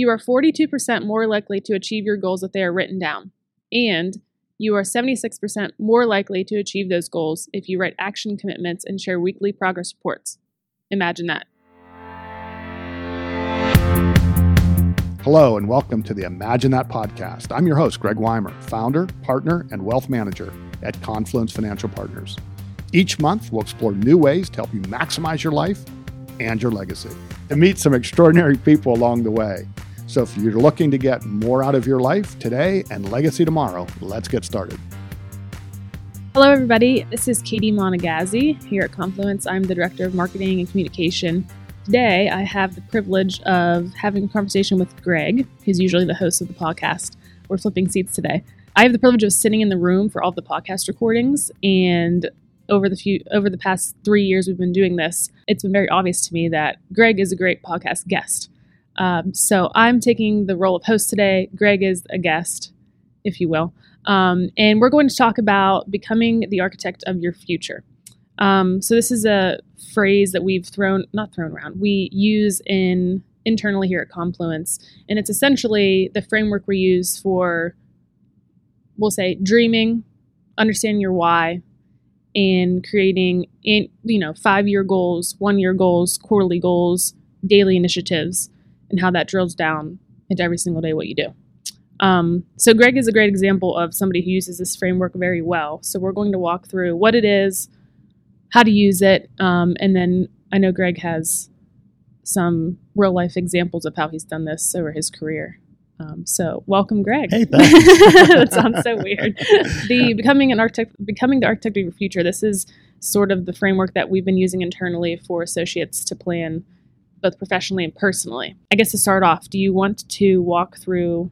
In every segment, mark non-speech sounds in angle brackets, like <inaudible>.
You are 42% more likely to achieve your goals if they are written down. And you are 76% more likely to achieve those goals if you write action commitments and share weekly progress reports. Imagine that. Hello, and welcome to the Imagine That podcast. I'm your host, Greg Weimer, founder, partner, and wealth manager at Confluence Financial Partners. Each month, we'll explore new ways to help you maximize your life and your legacy, and meet some extraordinary people along the way. So, if you're looking to get more out of your life today and legacy tomorrow, let's get started. Hello, everybody. This is Katie Monagazzi here at Confluence. I'm the Director of Marketing and Communication. Today, I have the privilege of having a conversation with Greg, who's usually the host of the podcast. We're flipping seats today. I have the privilege of sitting in the room for all the podcast recordings, and over the few over the past three years we've been doing this, it's been very obvious to me that Greg is a great podcast guest. Um, so I'm taking the role of host today. Greg is a guest, if you will, um, and we're going to talk about becoming the architect of your future. Um, so this is a phrase that we've thrown not thrown around. We use in internally here at Confluence, and it's essentially the framework we use for we'll say dreaming, understanding your why, and creating in you know five year goals, one year goals, quarterly goals, daily initiatives, and how that drills down into every single day what you do. Um, so Greg is a great example of somebody who uses this framework very well. So we're going to walk through what it is, how to use it, um, and then I know Greg has some real life examples of how he's done this over his career. Um, so welcome, Greg. Hey, <laughs> that sounds so weird. The <laughs> becoming an architect, becoming the architect of your future. This is sort of the framework that we've been using internally for associates to plan both professionally and personally. I guess to start off, do you want to walk through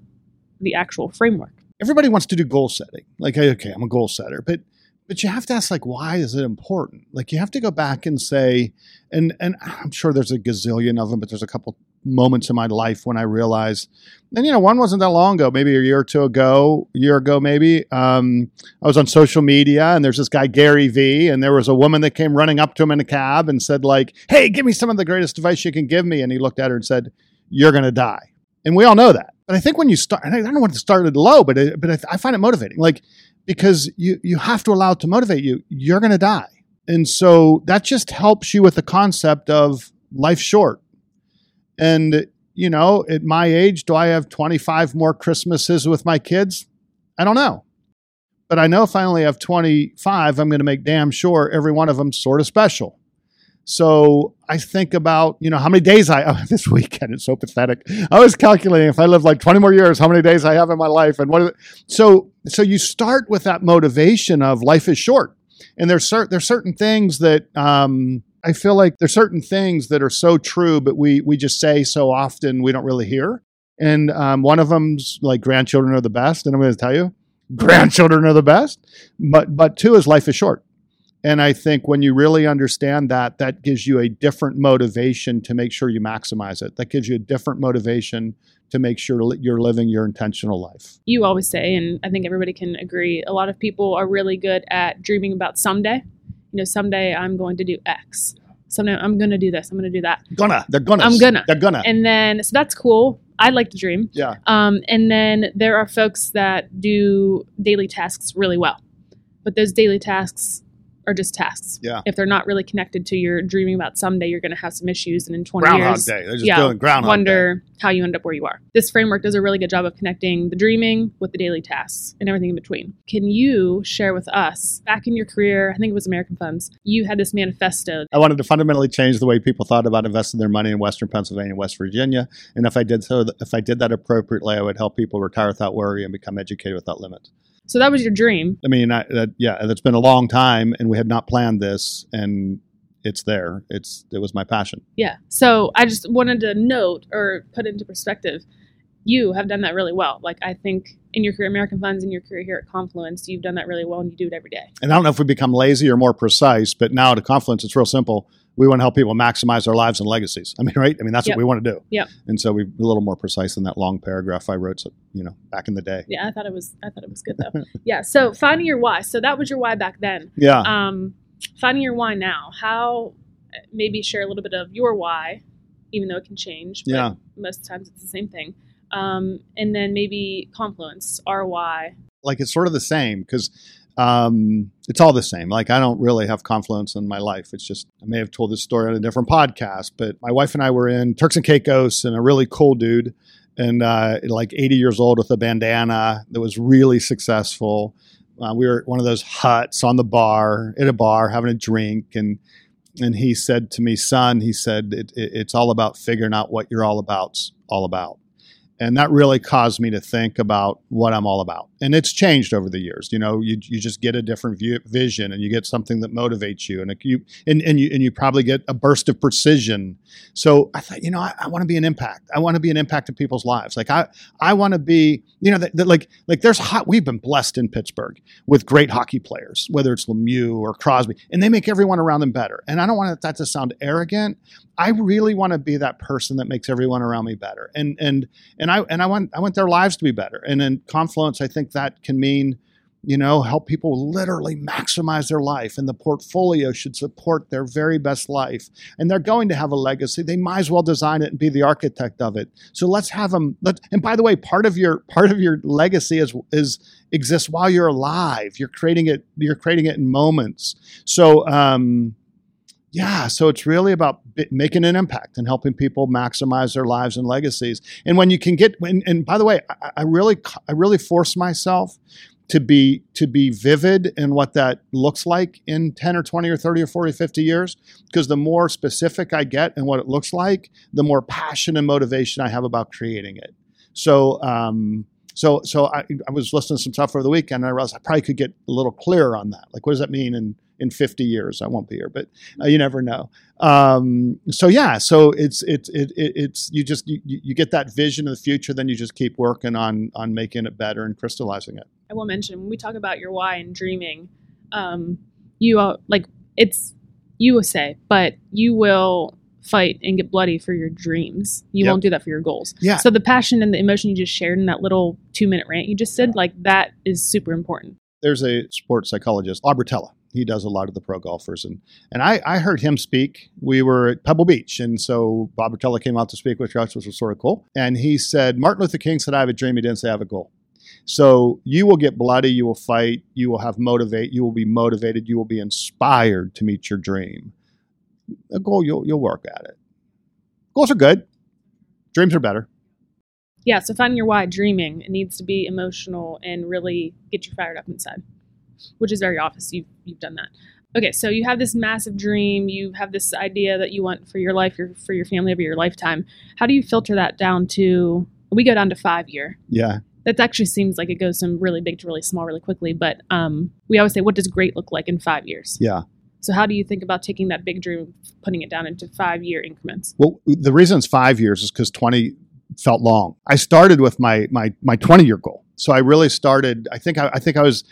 the actual framework? Everybody wants to do goal setting. Like, okay, I'm a goal setter, but but you have to ask like why is it important like you have to go back and say and and i'm sure there's a gazillion of them but there's a couple moments in my life when i realized and you know one wasn't that long ago maybe a year or two ago a year ago maybe um, i was on social media and there's this guy gary vee and there was a woman that came running up to him in a cab and said like hey give me some of the greatest advice you can give me and he looked at her and said you're going to die and we all know that but i think when you start i don't know what started low but it, but I find it motivating like because you you have to allow it to motivate you. You're going to die. And so that just helps you with the concept of life short. And you know, at my age, do I have 25 more Christmases with my kids? I don't know. But I know if I only have 25, I'm going to make damn sure every one of them sort of special. So I think about, you know, how many days I, <laughs> oh, this weekend, it's so pathetic. I was calculating if I live like 20 more years, how many days I have in my life. And what, so, so you start with that motivation of life is short. And there's, cer- there's certain things that, um, I feel like there's certain things that are so true, but we, we just say so often we don't really hear. And um, one of them's like grandchildren are the best. And I'm going to tell you, grandchildren are the best. But, but two is life is short. And I think when you really understand that, that gives you a different motivation to make sure you maximize it. That gives you a different motivation to make sure you're living your intentional life. You always say, and I think everybody can agree, a lot of people are really good at dreaming about someday. You know, someday I'm going to do X. Someday I'm going to do this. I'm going to do that. Gonna. They're gonna. I'm gonna. They're gonna. And then, so that's cool. I'd like to dream. Yeah. Um, and then there are folks that do daily tasks really well. But those daily tasks are just tasks. Yeah. If they're not really connected to your dreaming about someday, you're going to have some issues, and in 20 Groundhog years, Day. They're just yeah, doing Groundhog wonder Day. how you end up where you are. This framework does a really good job of connecting the dreaming with the daily tasks and everything in between. Can you share with us back in your career? I think it was American Funds. You had this manifesto. I wanted to fundamentally change the way people thought about investing their money in Western Pennsylvania and West Virginia, and if I did so, if I did that appropriately, I would help people retire without worry and become educated without limit. So that was your dream. I mean, I, that, yeah, that's been a long time, and we had not planned this, and it's there. It's it was my passion. Yeah. So I just wanted to note or put into perspective, you have done that really well. Like I think in your career, American Funds, in your career here at Confluence, you've done that really well, and you do it every day. And I don't know if we become lazy or more precise, but now at Confluence, it's real simple we want to help people maximize their lives and legacies. I mean, right? I mean, that's Yep. what we want to do. Yeah. And so we're a little more precise than that long paragraph I wrote, so, you know, back in the day. Yeah, I thought it was. I thought it was good though. <laughs> yeah. So finding your why. So that was your why back then. Yeah. Um, finding your why now. How? Maybe share a little bit of your why even though it can change. But Yeah. most times it's the same thing. Um, and then maybe Confluence, ROI. like it's sort of the same because um, it's all the same. Like I don't really have confluence in my life. It's just I may have told this story on a different podcast, but my wife and I were in Turks and Caicos, and a really cool dude, and uh, like 80 years old with a bandana that was really successful. Uh, we were at one of those huts on the bar at a bar having a drink, and and he said to me, "Son," he said, it, it, "It's all about figuring out what you're all about all about." And that really caused me to think about what I'm all about. And it's changed over the years. You know, you, you just get a different view, vision, and you get something that motivates you, and you and, and you and you probably get a burst of precision. So I thought, you know, I, I want to be an impact. I want to be an impact in people's lives. Like I I want to be, you know, that, like like there's hot. We've been blessed in Pittsburgh with great hockey players, whether it's Lemieux or Crosby, and they make everyone around them better. And I don't want that to sound arrogant. I really want to be that person that makes everyone around me better. And and and I and I want I want their lives to be better. And in Confluence, I think that can mean, you know, help people literally maximize their life. And the portfolio should support their very best life. And they're going to have a legacy. They might as well design it and be the architect of it. So let's have them. Let, and by the way, part of your part of your legacy is is exists while you're alive. You're creating it. You're creating it in moments. So. um yeah, so it's really about making an impact and helping people maximize their lives and legacies. And when you can get, and, and by the way, I, I really, I really force myself to be to be vivid in what that looks like in 10 or 20 or 30 or 40 or 50 years because the more specific i get and what it looks like the more passion and motivation i have about creating it so um so so i, I was listening to some stuff over the weekend and i realized i probably could get a little clearer on that. Like what does that mean in in 50 years? I won't be here but uh, you never know. Um, so yeah so it's it's it, it, it's you just you, you get that vision of the future then you just keep working on on making it better and crystallizing it. I will mention when we talk about your why and dreaming, um, you uh, like it's you will say, but you will fight and get bloody for your dreams. You Yep. won't do that for your goals. Yeah. So the passion and the emotion you just shared in that little two minute rant you just did, like that is super important. there's a sports psychologist, Bob Rotella. He does a lot of the pro golfers, and and I, I heard him speak. We were at Pebble Beach, and so Bob Rotella came out to speak with us, which was sort of cool. And he said, Martin Luther King said, "I have a dream." He didn't say, "I have a goal." So you will get bloody, you will fight, you will have motivate, you will be motivated, you will be inspired to meet your dream. A goal, you'll you'll work at it. Goals are good. Dreams are better. Yeah. So finding your why, dreaming, it needs to be emotional and really get you fired up inside, which is very obvious. You've you've done that. Okay, so you have this massive dream, you have this idea that you want for your life, your for your family over your lifetime. How do you filter that down to? We go down to five year. Yeah. That actually seems like it goes from really big to really small really quickly. But um, we always say, what does great look like in five years? Yeah. So how do you think about taking that big dream, putting it down into five year increments? Well, the reason it's five years is because 20 felt long. I started with my my my 20 year goal. So I really started. I think I, I think I was.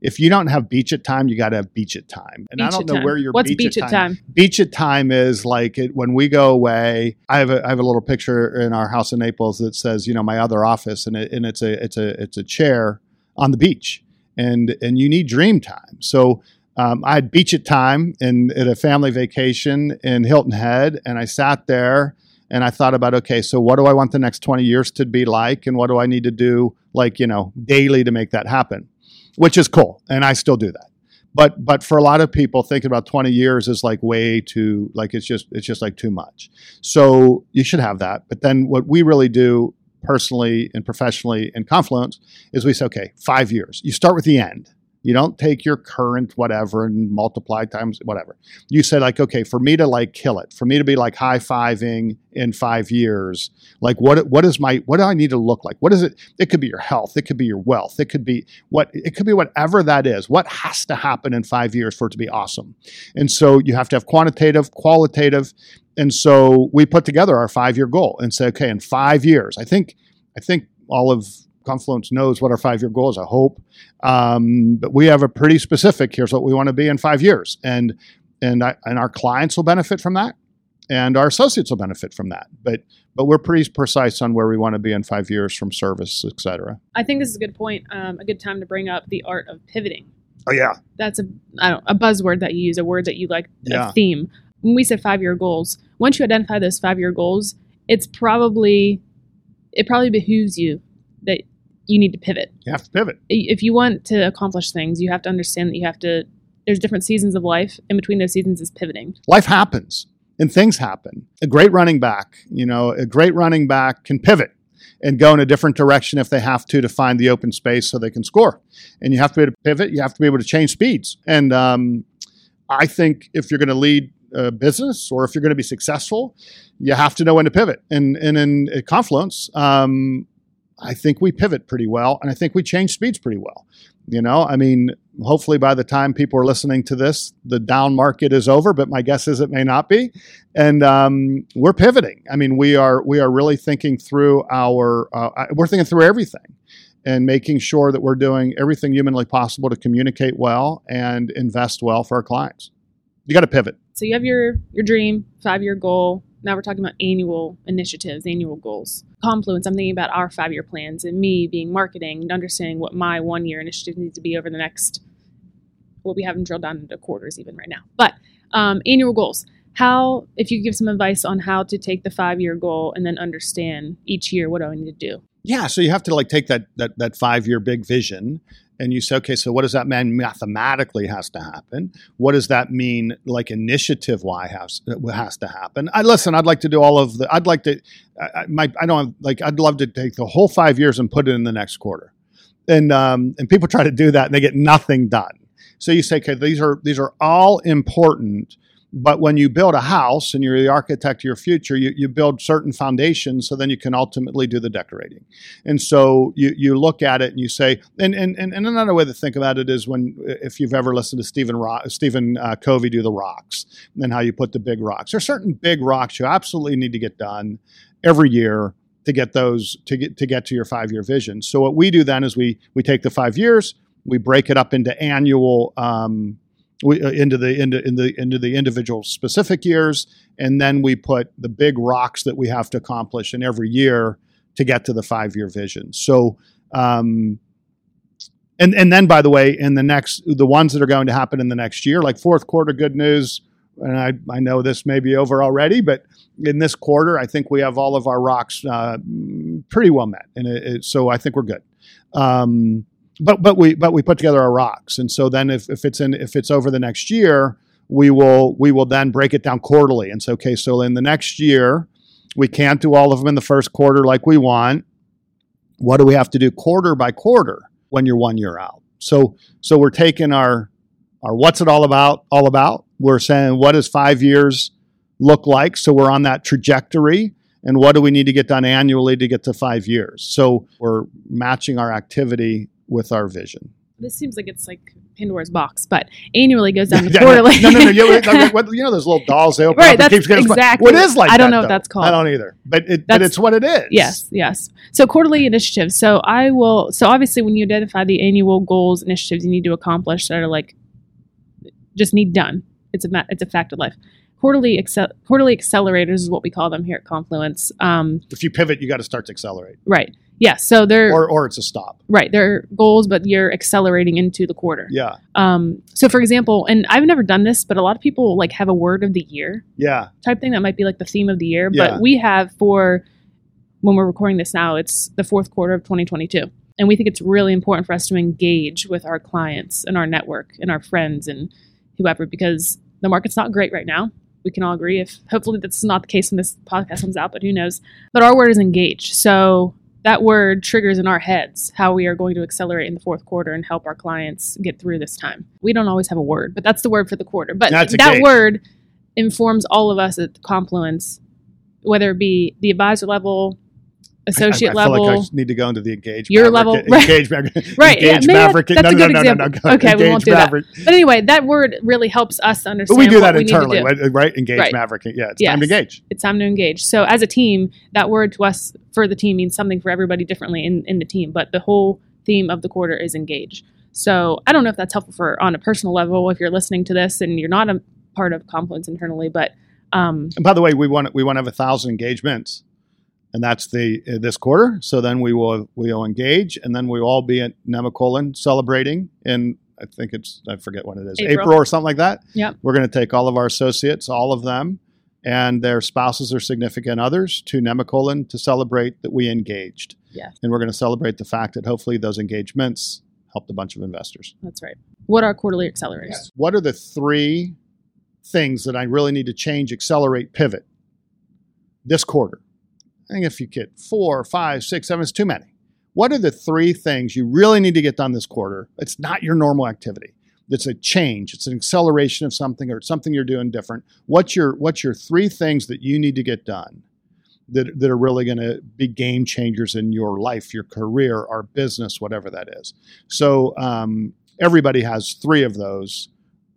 If you don't have beach at time, you got to have beach at time. And I don't know time. where your What's beach, beach at time. time? Beach at time is like it, when we go away. I have a I have a little picture in our house in Naples that says you know my other office and it, and it's a it's a it's a chair on the beach and and you need dream time. So um, I had beach at time and at a family vacation in Hilton Head, and I sat there and I thought about okay, so what do I want the next twenty years to be like, and what do I need to do like you know daily to make that happen, which is cool, and I still do that. But but for a lot of people, thinking about twenty years is like way too like it's just it's just like too much. So you should have that. But then what we really do personally and professionally in Confluence is we say okay, five years. You start with the end. You don't take your current whatever and multiply times whatever. You say like, okay, for me to like kill it, for me to be like high fiving in five years, like what what is my what do I need to look like? What is it? It could be your health, it could be your wealth, it could be what it could be whatever that is. What has to happen in five years for it to be awesome? And so you have to have quantitative, qualitative, and so we put together our five year goal and say, okay, in five years, I think I think all of Confluence knows what our five year goal is, I hope. Um, but we have a pretty specific here's what we want to be in five years. And and I, and our clients will benefit from that and our associates will benefit from that. But but we're pretty precise on where we want to be in five years from service, et cetera. I think this is a good point, um, a good time to bring up the art of pivoting. Oh yeah. That's a I don't a buzzword that you use, a word that you like, Yeah. a theme. when we said five year goals, once you identify those five year goals, it's probably it probably behooves you that you need to pivot. You have to pivot. If you want to accomplish things, you have to understand that you have to. There's different seasons of life. In between those seasons is pivoting. Life happens and things happen. A great running back, you know, a great running back can pivot and go in a different direction if they have to to find the open space so they can score. And you have to be able to pivot. You have to be able to change speeds. And um, I think if you're going to lead a business or if you're going to be successful, you have to know when to pivot. And, and in Confluence, um, I think we pivot pretty well, and I think we change speeds pretty well. You know, I mean, hopefully by the time people are listening to this, the down market is over. But my guess is it may not be, and um, we're pivoting. I mean, we are we are really thinking through our uh, we're thinking through everything, and making sure that we're doing everything humanly possible to communicate well and invest well for our clients. You got to pivot. So you have your your dream, five year goal, now we're talking about annual initiatives, annual goals. Confluence, I'm thinking about our five year plans and me being marketing and understanding what my one year initiative needs to be over the next, what we haven't drilled down into quarters even right now. But um, annual goals. How, if you give some advice on how to take the five year goal and then understand each year, what do I need to do? Yeah, so you have to like take that that that five year big vision and you say, okay, so what does that mean mathematically has to happen? What does that mean like initiative why has has to happen? I listen. I'd like to do all of the. I'd like to. I, my I don't like. I'd love to take the whole five years and put it in the next quarter, and um, and people try to do that and they get nothing done. So you say, okay, these are these are all important but when you build a house and you're the architect of your future, you, you build certain foundations so then you can ultimately do the decorating. And so you, you look at it and you say, and, and, and another way to think about it is when, if you've ever listened to Stephen, Stephen uh, Covey do the rocks and how you put the big rocks. There are certain big rocks you absolutely need to get done every year to get those to get to get to your five year vision. So what we do then is we we take the five years, we break it up into annual um, we, uh, into the into in the into the individual specific years, and then we put the big rocks that we have to accomplish in every year to get to the five year vision. So. Um, and, and then, by the way, in the next, the ones that are going to happen in the next year, like fourth quarter, good news. And I, I know this may be over already, but in this quarter, I think we have all of our rocks uh, pretty well met, and it, it, so I think we're good. Um, but but we but we put together our rocks, and so then if, if it's in if it's over the next year, we will we will then break it down quarterly. And so okay, so in the next year, we can't do all of them in the first quarter like we want. What do we have to do quarter by quarter when you're one year out? So so we're taking our our what's it all about all about. We're saying what does five years look like? So we're on that trajectory and what do we need to get done annually to get to five years? So we're matching our activity with our vision. This seems like it's like Pandora's box, but annually goes down <laughs> to quarterly. no, no, no. You, <laughs> you know those little dolls they open right, up that's keeps getting exactly. What is like? I don't know though. what that's called. I don't either. But it, but it's what it is. Yes, yes. So quarterly initiatives. So I will. So obviously, when you identify the annual goals, initiatives you need to accomplish that are like just need done. It's a it's a fact of life quarterly quarterly accelerators is what we call them here at Confluence. Um, if you pivot, you got to start to accelerate. Right. Yeah. So they're or or it's a stop. Right. They're goals, but you're accelerating into the quarter. Yeah. Um. So for example, and I've never done this, but a lot of people like have a word of the year. Yeah. Type thing that might be like the theme of the year, Yeah. but we have for when we're recording this now, it's the fourth quarter of 2022. And we think it's really important for us to engage with our clients and our network and our friends and whoever because the market's not great right now we can all agree. If hopefully that's not the case when this podcast comes out, but who knows? But our word is engage. So that word triggers in our heads how we are going to accelerate in the fourth quarter and help our clients get through this time. We don't always have a word, but that's the word for the quarter. But That's that word informs all of us at Confluence, whether it be the advisor level, associate I, I level. like I need to go into the engage. Your maverick, level- right. engage, maverick, <laughs> Right, yeah, Engage that- maverick. that's no, a good no, example. no, no, no. Okay, we won't do that. but anyway, that word really helps us to But understand we do that internally, do. right? right? Engage Right. maverick. Yeah, it's Yes. time to engage. it's time to engage. So as a team, that word to us for the team means something for everybody differently in, in the team. But the whole theme of the quarter is engage. So I don't know if that's helpful for on a personal level if you're listening to this and you're not a part of Confluence internally, but um, And by the way, we want we want to have a thousand engagements, and that's the uh, this quarter. So then we will we will engage, and then we will all be at Nemacolin celebrating in I think it's I forget what it is April. April, or something like that. Yeah, We're going to take all of our associates, all of them, and their spouses or significant others to Nemacolin to celebrate that we engaged. Yes. And we're going to celebrate the fact that hopefully those engagements helped a bunch of investors. That's right. What are quarterly accelerators? What are the three things that I really need to change, accelerate, pivot this quarter? Think if you get four, five, six, seven, it's too many. What are the three things you really need to get done this quarter? It's not your normal activity. It's a change. It's an acceleration of something, or it's something you're doing different. What's your What's your three things that you need to get done that that are really going to be game changers in your life, your career, our business, whatever that is? So um, everybody has three of those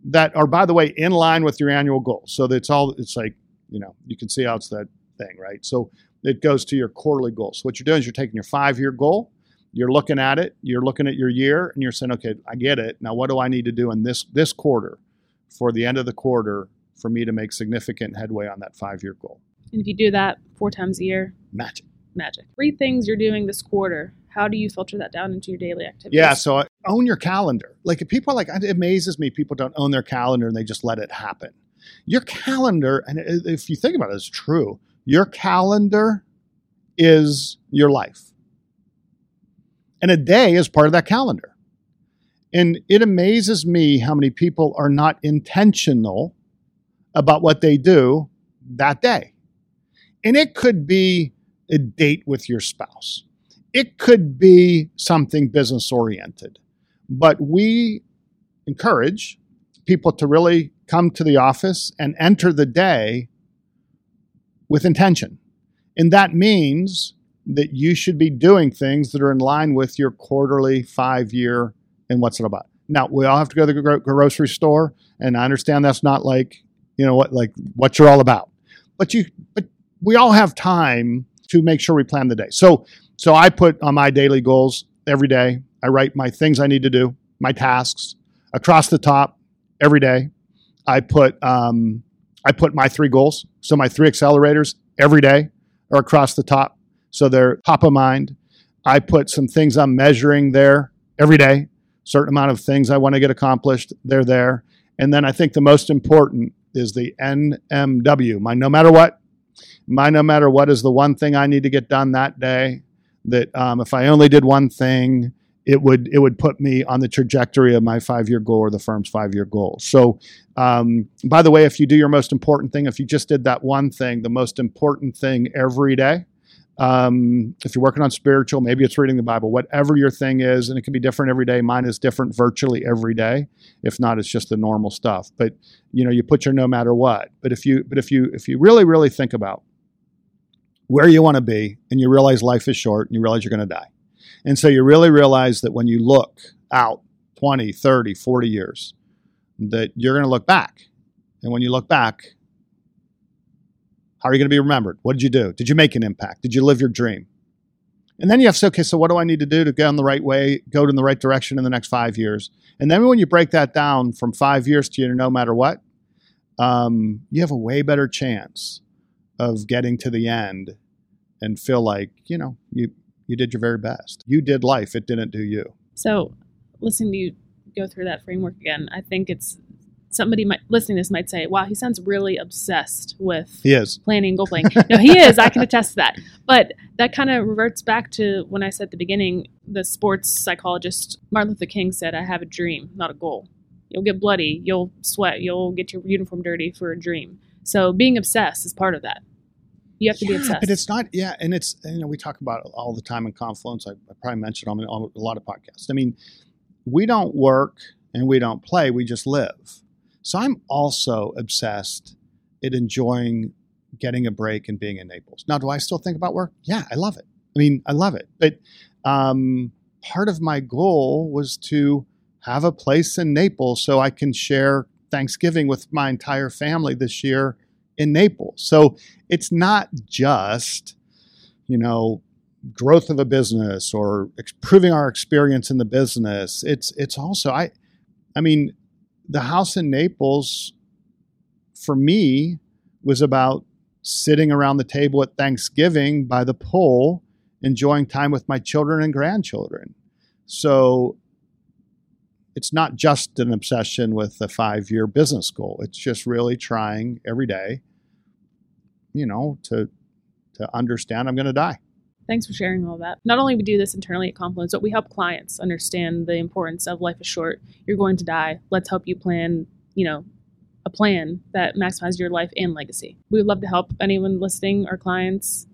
that are, by the way, in line with your annual goals. So that's all. It's like you know, you can see how it's that thing, right? So it goes to your quarterly goals. So what you're doing is you're taking your five year goal, you're looking at it, you're looking at your year, and you're saying, okay, I get it. Now, what do I need to do in this this quarter for the end of the quarter for me to make significant headway on that five year goal? And if you do that four times a year, Magic. magic. Three things you're doing this quarter. How do you filter that down into your daily activities? Yeah, so I- own your calendar. Like if people are like, it amazes me people don't own their calendar and they just let it happen. Your calendar, and uh, if you think about it, it's true. Your calendar is your life. And a day is part of that calendar. And it amazes me how many people are not intentional about what they do that day. And it could be a date with your spouse it could be something business oriented, but we encourage people to really come to the office and enter the day with intention. And that means that you should be doing things that are in line with your quarterly, five year, and what's it about. Now, we all have to go to the grocery store, and I understand that's not like, you know, what like what you're all about. But you but we all have time to make sure we plan the day. So so I put on my daily goals every day. I write my things I need to do, my tasks across the top every day. I put um, I put my three goals. So my three accelerators every day are across the top. So they're top of mind. I put some things I'm measuring there every day. Certain amount of things I want to get accomplished. They're there. And then I think the most important is the NMW. My no matter what. My no matter what is the one thing I need to get done that day that um, if I only did one thing, it would it would put me on the trajectory of my five year goal or the firm's five year goal. So, um, by the way, if you do your most important thing, if you just did that one thing, the most important thing every day, um, if you're working on spiritual, maybe it's reading the Bible, whatever your thing is, and it can be different every day. Mine is different virtually every day. If not, it's just the normal stuff. But you know, you put your no matter what. But if you but if you if you really really think about where you want to be and you realize life is short and you realize you're going to die. And so you really realize that when you look out 20, 30, 40 years, that you're going to look back. And when you look back, how are you going to be remembered? What did you do? Did you make an impact? Did you live your dream? And then you have to say, okay, so what do I need to do to go in the right way, go in the right direction in the next five years? And then when you break that down from five years to you no matter what, um, you have a way better chance of getting to the end and feel like you know you you did your very best. You did life; it didn't do you. So, listening to you go through that framework again, I think it's somebody might listening to this might say, "Wow, he sounds really obsessed with He is. planning goal playing." no, he is. I can attest to that. But that kind of reverts back to when I said at the beginning, the sports psychologist Martin Luther King said, "I have a dream, not a goal. You'll get bloody, you'll sweat, you'll get your uniform dirty for a dream." So, being obsessed is part of that. You have to be Yeah, obsessed. but it's not. Yeah, and it's you know we talk about it all the time in Confluence. I, I probably mentioned on, on a lot of podcasts. I mean, we don't work and we don't play. We just live. So I'm also obsessed at enjoying getting a break and being in Naples. Now, do I still think about work? Yeah, I love it. I mean, I love it. But um, part of my goal was to have a place in Naples so I can share Thanksgiving with my entire family this year in Naples. So it's not just, you know, growth of a business or improving our experience in the business. It's it's also I I mean, the house in Naples for me was about sitting around the table at Thanksgiving by the pool, enjoying time with my children and grandchildren. So it's not just an obsession with a five year business goal. It's just really trying every day, you know, to to understand I'm going to die. Thanks for sharing all that. Not only we do this internally at Confluence, but we help clients understand the importance of life is short. You're going to die. Let's help you plan, you know, a plan that maximizes your life and legacy. We would love to help anyone listening, our clients,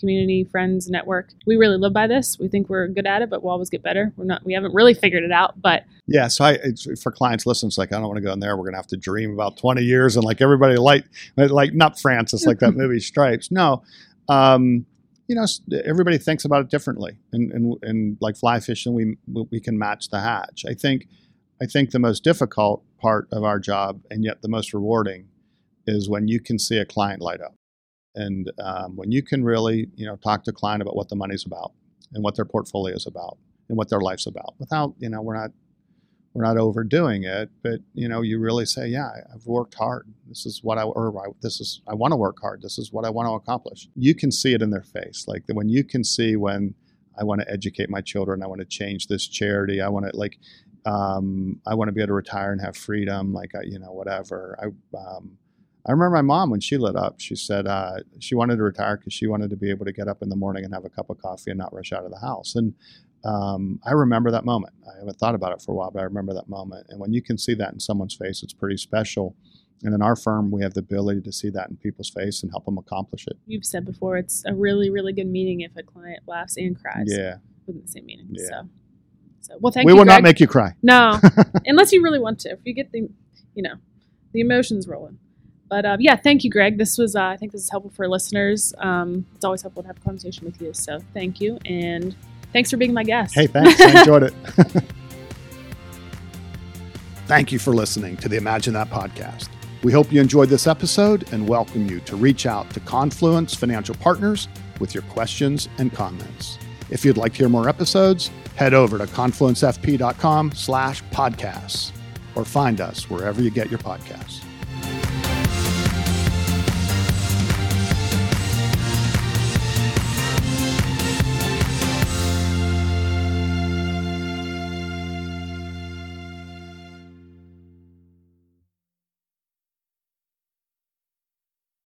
community, friends, network. We really live by this. We think we're good at it, but we'll always get better. We're not. We haven't really figured it out, but yeah. So I, for clients, listen, it's like I don't want to go in there. We're going to have to dream about twenty years and like everybody like like not Francis like that <laughs> movie Stripes. No, um, you know, everybody thinks about it differently, and and and like fly fishing, we we can match the hatch. I think I think the most difficult part of our job, and yet the most rewarding, is when you can see a client light up and um, when you can really you know talk to a client about what the money's about and what their portfolio is about and what their life's about without you know we're not we're not overdoing it but you know you really say yeah i've worked hard. This is what i or I, this is i want to work hard. This is what i want to accomplish. You can see it in their face. Like when you can see when i want to educate my children. I want to change this charity. I want to like um, i want to be able to retire and have freedom. Like I, you know whatever. I um, I remember my mom when she lit up. She said uh, she wanted to retire because she wanted to be able to get up in the morning and have a cup of coffee and not rush out of the house. And um, I remember that moment. I haven't thought about it for a while, but I remember that moment. And when you can see that in someone's face, it's pretty special. And in our firm, we have the ability to see that in people's face and help them accomplish it. You've said before, it's a really, really good meeting if a client laughs and cries. Yeah. Within the same meeting. Yeah. So, so well, thank we you. We will Greg. not make you cry. No, <laughs> unless you really want to. If you get the, you know, the emotions rolling. But uh, yeah, thank you, Greg. This was, uh, I think this is helpful for listeners. Um, it's always helpful to have a conversation with you. So thank you. And thanks for being my guest. Hey, thanks. I enjoyed it. <laughs> Thank you for listening to the Imagine That podcast. We hope you enjoyed this episode and welcome you to reach out to Confluence Financial Partners with your questions and comments. If you'd like to hear more episodes, head over to confluencefp.com slash podcasts or find us wherever you get your podcasts.